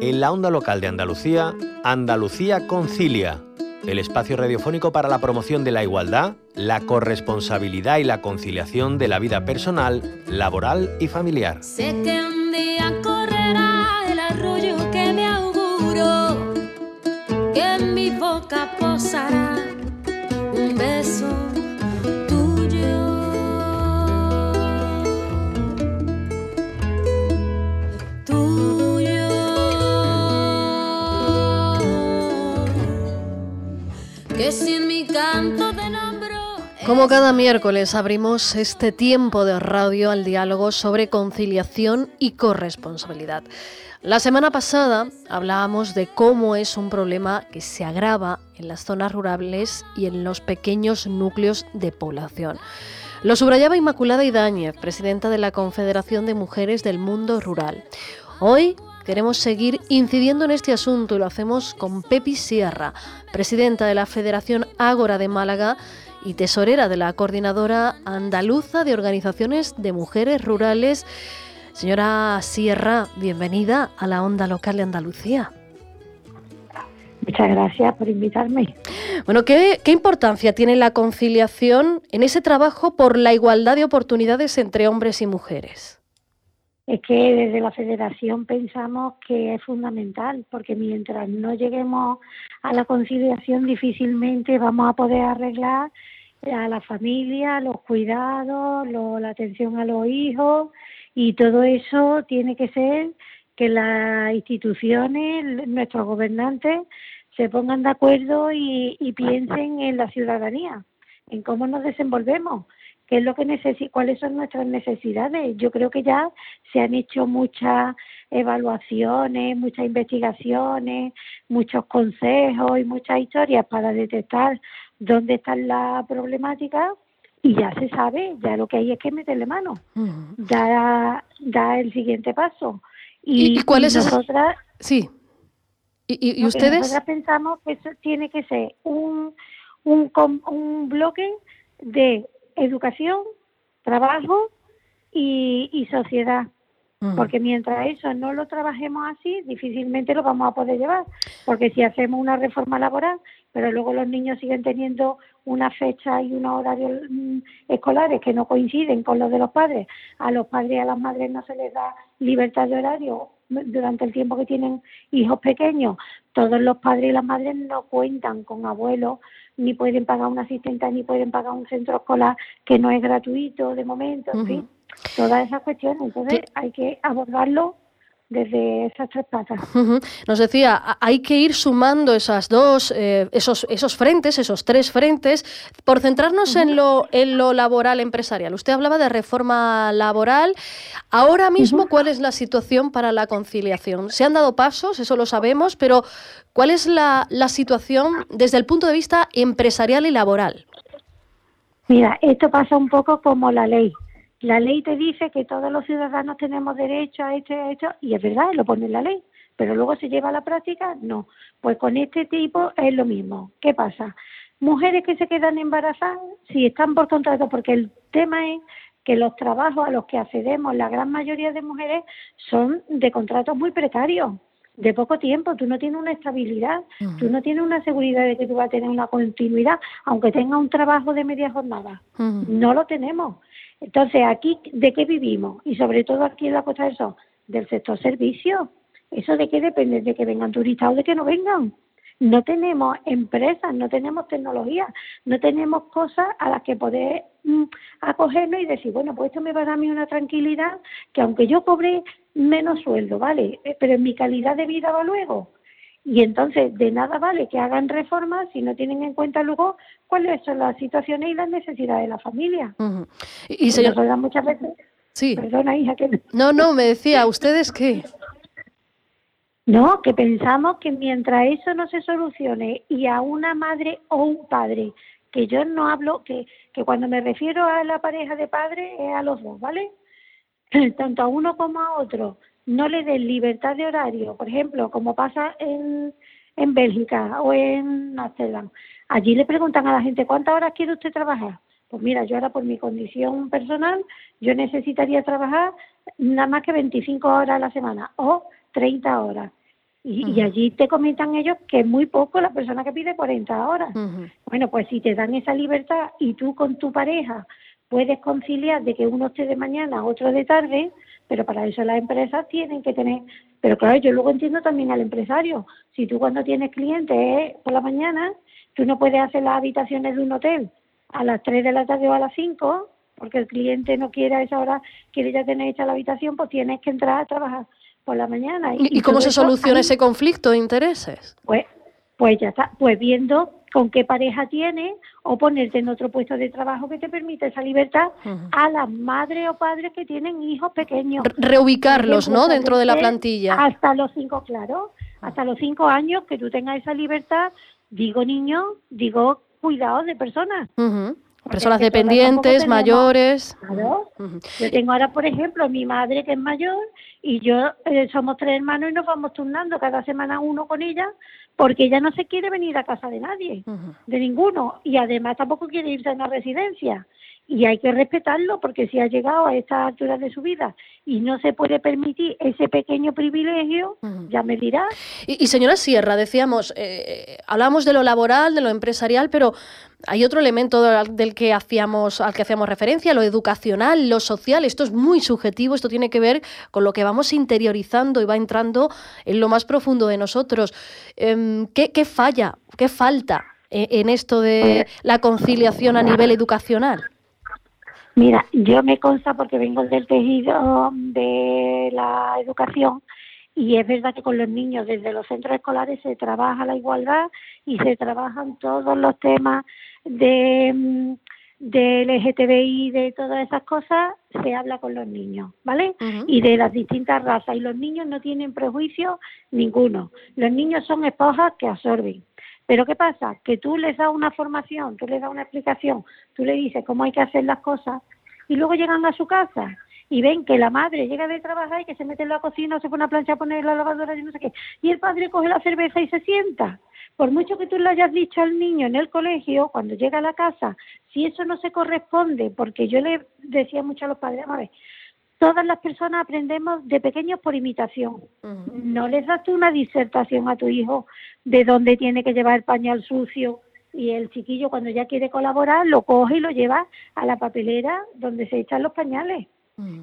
En la onda local de Andalucía, Andalucía Concilia, el espacio radiofónico para la promoción de la igualdad, la corresponsabilidad y la conciliación de la vida personal, laboral y familiar. Sé que un día correrá el arroyo que me auguro, que en mi boca posará Como cada miércoles abrimos este tiempo de radio al diálogo sobre conciliación y corresponsabilidad. La semana pasada hablábamos de cómo es un problema que se agrava en las zonas rurales y en los pequeños núcleos de población. Lo subrayaba Inmaculada Idáñez, presidenta de la Confederación de Mujeres del Mundo Rural. Hoy queremos seguir incidiendo en este asunto y lo hacemos con Pepi Sierra, presidenta de la Federación Ágora de Málaga y tesorera de la Coordinadora Andaluza de Organizaciones de Mujeres Rurales. Señora Sierra, bienvenida a la Onda Local de Andalucía. Muchas gracias por invitarme. Bueno, ¿qué, ¿qué, importancia tiene la conciliación en ese trabajo por la igualdad de oportunidades entre hombres y mujeres? Es que desde la federación pensamos que es fundamental, porque mientras no lleguemos a la conciliación difícilmente vamos a poder arreglar a la familia, los cuidados, la atención a los hijos y todo eso tiene que ser que las instituciones, nuestros gobernantes, se pongan de acuerdo y, piensen en la ciudadanía, en cómo nos desenvolvemos, qué es lo que cuáles son nuestras necesidades. Yo creo que ya se han hecho muchas evaluaciones, muchas investigaciones, muchos consejos y muchas historias para detectar dónde está la problemática y ya se sabe, ya lo que hay es que meterle mano, da, da el siguiente paso. ¿Y, ¿Y cuál es nosotras, Sí. ¿Y, y, ustedes? Nosotras pensamos que eso tiene que ser un, un, un bloque de educación, trabajo y, y sociedad. Porque mientras eso no lo trabajemos así, difícilmente lo vamos a poder llevar. Porque si hacemos una reforma laboral, pero luego los niños siguen teniendo una fecha y unos horarios mm, escolares que no coinciden con los de los padres, a los padres y a las madres no se les da libertad de horario durante el tiempo que tienen hijos pequeños. Todos los padres y las madres no cuentan con abuelos, ni pueden pagar una asistente, ni pueden pagar un centro escolar que no es gratuito de momento, en fin todas esas cuestiones. Entonces hay que abordarlo desde esas tres patas. Nos decía, hay que ir sumando esas dos, eh, esos, esos frentes, esos tres frentes, por centrarnos en, lo, en lo laboral empresarial. Usted hablaba de reforma laboral. Ahora mismo, ¿cuál es la situación para la conciliación? Se han dado pasos, eso lo sabemos, pero ¿cuál es la, la situación desde el punto de vista empresarial y laboral? Mira, esto pasa un poco como la ley. La ley te dice que todos los ciudadanos tenemos derecho a esto y a esto, y es verdad, lo pone en la ley, pero luego se lleva a la práctica, no. Pues con este tipo es lo mismo. ¿Qué pasa? Mujeres que se quedan embarazadas, si están por contrato, porque el tema es que los trabajos a los que accedemos, la gran mayoría de mujeres, son de contratos muy precarios, de poco tiempo. Tú no tienes una estabilidad, tú no tienes una seguridad de que tú vas a tener una continuidad, aunque tenga un trabajo de media jornada. No lo tenemos. Entonces, aquí, ¿de qué vivimos? Y sobre todo aquí en la Costa del Sol, del sector servicio. ¿Eso de qué depende? ¿De que vengan turistas o de que no vengan? No tenemos empresas, no tenemos tecnología, no tenemos cosas a las que poder mm, acogernos y decir, bueno, pues esto me va a dar a mí una tranquilidad que aunque yo cobre menos sueldo, ¿vale? Eh, pero mi calidad de vida va luego. Y entonces, de nada vale que hagan reformas si no tienen en cuenta luego cuáles son las situaciones y las necesidades de la familia. Y, señor... muchas veces... Sí. Perdona, hija, que... No, no, me decía, ¿ustedes qué? No, que pensamos que mientras eso no se solucione y a una madre o un padre, que yo no hablo, que, que cuando me refiero a la pareja de padres es a los dos, ¿vale? Tanto a uno como a otro, no le den libertad de horario, por ejemplo, como pasa en, en Bélgica o en Amsterdam. Allí le preguntan a la gente, ¿cuántas horas quiere usted trabajar? Pues mira, yo ahora por mi condición personal, yo necesitaría trabajar nada más que 25 horas a la semana o 30 horas. Y, allí te comentan ellos que es muy poco la persona que pide 40 horas. Bueno, pues si te dan esa libertad y tú con tu pareja puedes conciliar de que uno esté de mañana, otro de tarde, pero para eso las empresas tienen que tener, pero claro, yo luego entiendo también al empresario, si tú cuando tienes clientes por la mañana, tú no puedes hacer las habitaciones de un hotel a las 3 de la tarde o a las 5, porque el cliente no quiere a esa hora, quiere ya tener hecha la habitación, pues tienes que entrar a trabajar por la mañana. ¿Y, cómo se soluciona ese conflicto de intereses? Pues, pues ya está, pues viendo con qué pareja tienes o ponerte en otro puesto de trabajo que te permite esa libertad a las madres o padres que tienen hijos pequeños. reubicarlos, ¿no? Dentro de la plantilla. Hasta los cinco, claro, hasta los cinco años que tú tengas esa libertad. Digo niños, digo cuidados de personas. Personas dependientes, mayores. Claro. Yo tengo ahora, por ejemplo, mi madre que es mayor y yo eh, somos tres hermanos y nos vamos turnando cada semana uno con ella porque ella no se quiere venir a casa de nadie, de ninguno, y además tampoco quiere irse a una residencia. Y hay que respetarlo porque si ha llegado a esta altura de su vida y no se puede permitir ese pequeño privilegio, ya me dirá. Y, señora Sierra, decíamos, eh, hablamos de lo laboral, de lo empresarial, pero hay otro elemento del que hacíamos, al que hacíamos referencia, lo educacional, lo social. Esto es muy subjetivo, esto tiene que ver con lo que vamos interiorizando y va entrando en lo más profundo de nosotros. Em, ¿qué, falla, qué falta eh, en esto de la conciliación a nivel educacional? Mira, yo me consta porque vengo del tejido de la educación y es verdad que con los niños desde los centros escolares se trabaja la igualdad y se trabajan todos los temas de, mm, de LGTBI, de todas esas cosas, se habla con los niños, ¿vale? Y de las distintas razas. Y los niños no tienen prejuicio ninguno. Los niños son esponjas que absorben. Pero ¿qué pasa? Que tú les das una formación, tú les das una explicación, tú le dices cómo hay que hacer las cosas y luego llegan a su casa y ven que la madre llega de trabajar y que se mete en la cocina o se pone a plancha a poner la lavadora y no sé qué. Y el padre coge la cerveza y se sienta por mucho que tú le hayas dicho al niño en el colegio, cuando llega a la casa, si eso no se corresponde, porque yo le decía mucho a los padres, a ver, todas las personas aprendemos de pequeños por imitación. No les das tú una disertación a tu hijo de dónde tiene que llevar el pañal sucio y el chiquillo cuando ya quiere colaborar lo coge y lo lleva a la papelera donde se echan los pañales.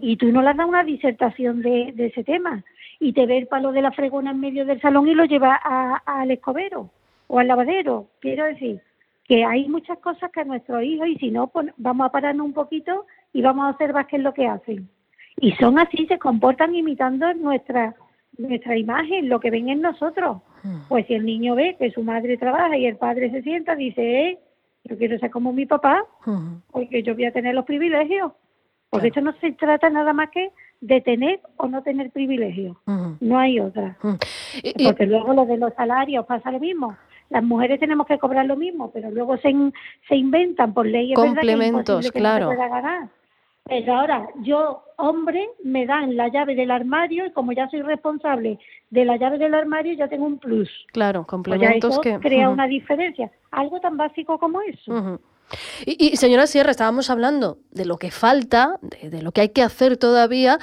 Y tú no le das una disertación de, ese tema. Y te ve el palo de la fregona en medio del salón y lo lleva al escobero o al lavadero. Quiero decir que hay muchas cosas que a nuestros hijos, y si no, pues vamos a pararnos un poquito y vamos a observar qué es lo que hacen. Y son así, se comportan imitando nuestra, nuestra imagen, lo que ven en nosotros. Hmm. Pues si el niño ve que su madre trabaja y el padre se sienta, dice, eh, yo quiero ser como mi papá, hmm. porque yo voy a tener los privilegios. Porque esto no se trata nada más que de tener o no tener privilegios. Hmm. No hay otra. Porque luego lo de los salarios pasa lo mismo las mujeres tenemos que cobrar lo mismo, pero luego se, se inventan por leyes complementos, que claro. No ganar. Pero ahora, yo, hombre, me dan la llave del armario y como ya soy responsable de la llave del armario, ya tengo un plus. Claro, pues complementos que... crea una diferencia. Algo tan básico como eso. Y, señora Sierra, estábamos hablando de lo que falta, de, lo que hay que hacer todavía,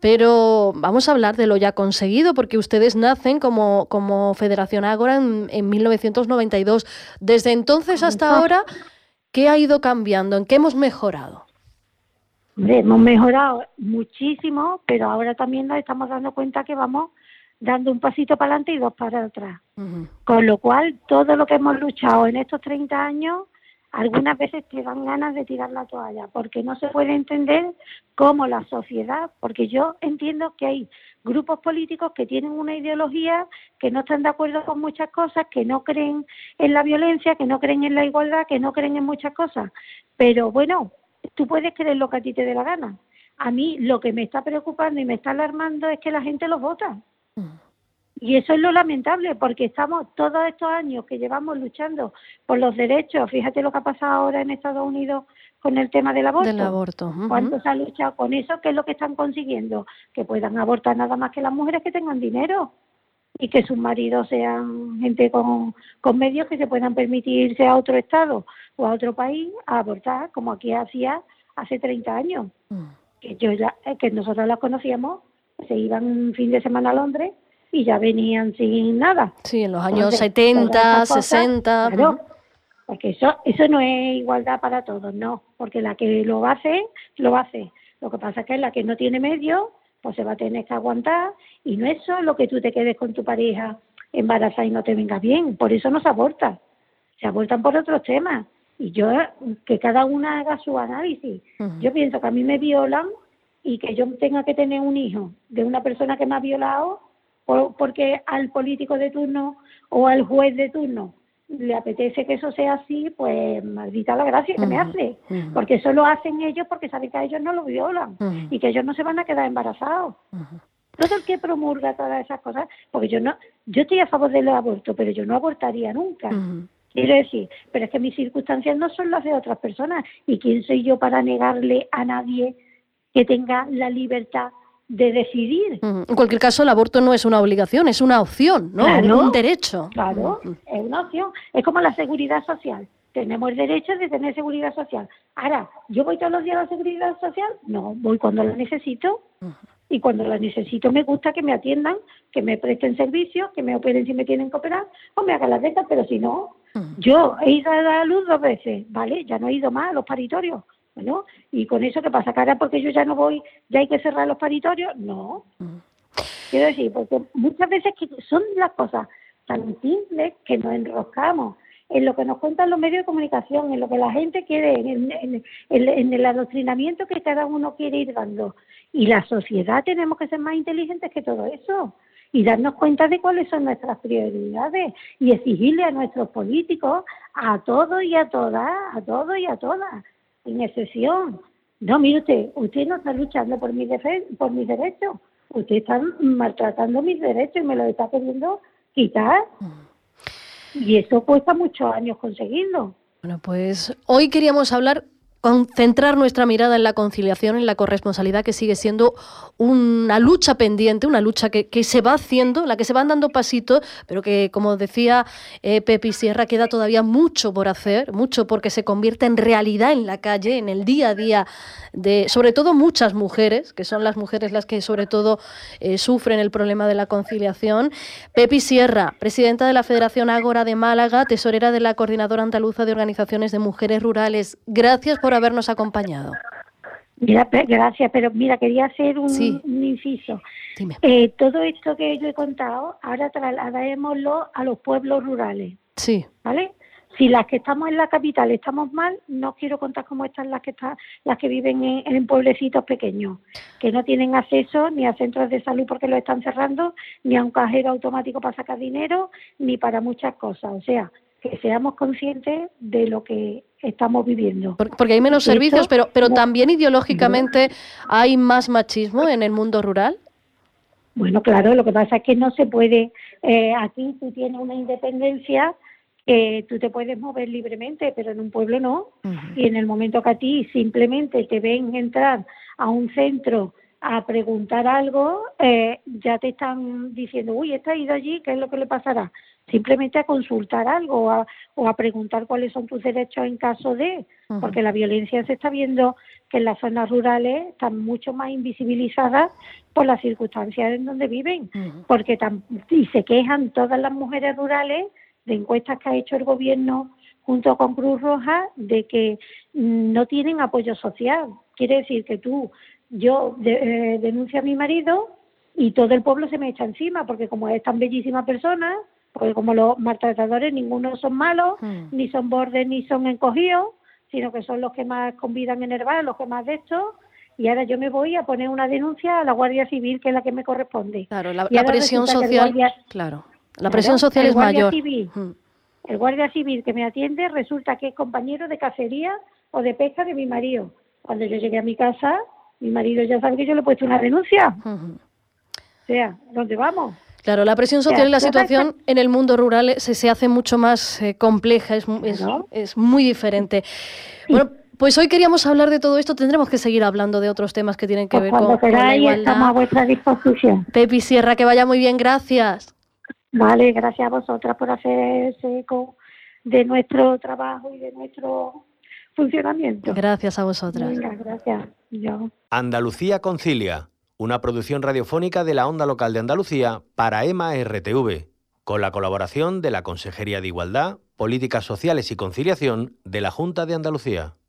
pero vamos a hablar de lo ya conseguido, porque ustedes nacen como, como Federación Ágora en, en 1992. Desde entonces hasta ahora, ¿qué ha ido cambiando? ¿En qué hemos mejorado? Hemos mejorado muchísimo, pero ahora también nos estamos dando cuenta que vamos dando un pasito para adelante y dos para atrás. Con lo cual, todo lo que hemos luchado en estos 30 años algunas veces te dan ganas de tirar la toalla, porque no se puede entender cómo la sociedad, porque yo entiendo que hay grupos políticos que tienen una ideología, que no están de acuerdo con muchas cosas, que no creen en la violencia, que no creen en la igualdad, que no creen en muchas cosas. Pero bueno, tú puedes creer lo que a ti te dé la gana. A mí lo que me está preocupando y me está alarmando es que la gente los vota. Y eso es lo lamentable, porque estamos todos estos años que llevamos luchando por los derechos, fíjate lo que ha pasado ahora en Estados Unidos con el tema del aborto. Del aborto. ¿Cuánto se ha luchado con eso? ¿Qué es lo que están consiguiendo? Que puedan abortar nada más que las mujeres que tengan dinero y que sus maridos sean gente con, con medios que se puedan permitirse a otro estado o a otro país a abortar, como aquí hacía hace 30 años. Mm. Que, yo ya, eh, que nosotros las conocíamos, se iban un fin de semana a Londres y ya venían sin nada. Sí, en los años 70, 60. Claro, porque eso, eso no es igualdad para todos, no, porque la que lo hacer, lo hacer. Lo que pasa es que la que no tiene medio, pues se va a tener que aguantar y no es solo que tú te quedes con tu pareja embarazada y no te venga bien, por eso no se aborta, se abortan por otros temas. Y yo, que cada una haga su análisis. Yo pienso que a mí me violan y que yo tenga que tener un hijo de una persona que me ha violado porque al político de turno o al juez de turno le apetece que eso sea así, pues maldita la gracia que me hace. Porque eso lo hacen ellos porque saben que a ellos no lo violan y que ellos no se van a quedar embarazados. Todo el que promulga todas esas cosas, porque yo no, yo estoy a favor del aborto, pero yo no abortaría nunca. Quiero decir, pero es que mis circunstancias no son las de otras personas. ¿Y quién soy yo para negarle a nadie que tenga la libertad de decidir. En cualquier caso, el aborto no es una obligación, es una opción, ¿no? Claro, un derecho. Claro, es una opción. Es como la seguridad social. Tenemos el derecho de tener seguridad social. Ahora, ¿yo voy todos los días a la seguridad social? No, voy cuando la necesito. Y cuando la necesito me gusta que me atiendan, que me presten servicios, que me operen si me tienen que operar, o me hagan las ventas, pero si no, yo he ido a la luz dos veces, ¿vale? Ya no he ido más a los paritorios bueno, ¿y con eso qué pasa? ¿Cara porque yo ya no voy, ya hay que cerrar los paritorios? No. Quiero decir, porque muchas veces que son las cosas tan simples que nos enroscamos en lo que nos cuentan los medios de comunicación, en lo que la gente quiere, en, el adoctrinamiento que cada uno quiere ir dando. Y la sociedad tenemos que ser más inteligentes que todo eso y darnos cuenta de cuáles son nuestras prioridades y exigirle a nuestros políticos, a todos y a todas, a todos y a todas, sin excepción. No, mire usted, usted no está luchando por mi por mis derechos, usted está maltratando mis derechos y me lo está queriendo quitar. Mm. Y eso cuesta muchos años conseguirlo. Bueno, pues hoy queríamos hablar concentrar nuestra mirada en la conciliación, en la corresponsabilidad, que sigue siendo una lucha pendiente, una lucha que, se va haciendo, la que se van dando pasitos, pero que, como decía eh, Pepi Sierra, queda todavía mucho por hacer, mucho porque se convierte en realidad en la calle, en el día a día de, sobre todo muchas mujeres, que son las mujeres las que sobre todo eh, sufren el problema de la conciliación. Pepi Sierra, presidenta de la Federación Ágora de Málaga, tesorera de la Coordinadora Andaluza de Organizaciones de Mujeres Rurales. Gracias por habernos acompañado. Mira, gracias, pero mira, quería hacer un, inciso. Eh, todo esto que yo he contado, ahora trasladémoslo a los pueblos rurales. Sí. ¿Vale? Si las que estamos en la capital estamos mal, no quiero contar cómo están las que están, las que viven en, pueblecitos pequeños, que no tienen acceso ni a centros de salud porque lo están cerrando, ni a un cajero automático para sacar dinero, ni para muchas cosas. O sea, que seamos conscientes de lo que estamos viviendo. Porque hay menos servicios, pero, pero también ideológicamente hay más machismo en el mundo rural. Bueno, claro, lo que pasa es que no se puede, eh, aquí tú tienes una independencia, que tú te puedes mover libremente, pero en un pueblo no. Y en el momento que a ti simplemente te ven entrar a un centro a preguntar algo, eh, ya te están diciendo, uy, está ido allí, ¿qué es lo que le pasará? Simplemente a consultar algo o a preguntar cuáles son tus derechos en caso de, porque la violencia se está viendo que en las zonas rurales están mucho más invisibilizadas por las circunstancias en donde viven, porque y se quejan todas las mujeres rurales de encuestas que ha hecho el gobierno junto con Cruz Roja de que mm, no tienen apoyo social. Quiere decir que tú, yo eh, denuncio a mi marido y todo el pueblo se me echa encima, porque como es tan bellísima persona, porque como los maltratadores ninguno son malos, hmm. ni son bordes ni son encogidos, sino que son los que más convidan en el bar, los que más de esto, y ahora yo me voy a poner una denuncia a la Guardia Civil, que es la que me corresponde. Claro, la, presión social, claro, la presión social es mayor. Hmm. El Guardia Civil que me atiende resulta que es compañero de cacería o de pesca de mi marido. Cuando yo llegué a mi casa, mi marido ya sabe que yo le he puesto una denuncia. Hmm. O sea, ¿dónde vamos? Claro, la presión social y la situación en el mundo rural se, se hace mucho más eh, compleja, es, es, muy diferente. Bueno, pues hoy queríamos hablar de todo esto, tendremos que seguir hablando de otros temas que tienen que pues ver con, con, la igualdad. estamos a vuestra disposición. Pepi Sierra, que vaya muy bien, gracias. Vale, gracias a vosotras por hacerse eco de nuestro trabajo y de nuestro funcionamiento. Gracias a vosotras. Venga, gracias. Yo. Andalucía Concilia una producción radiofónica de la onda local de Andalucía para EMA RTV, con la colaboración de la Consejería de Igualdad, Políticas Sociales y Conciliación de la Junta de Andalucía.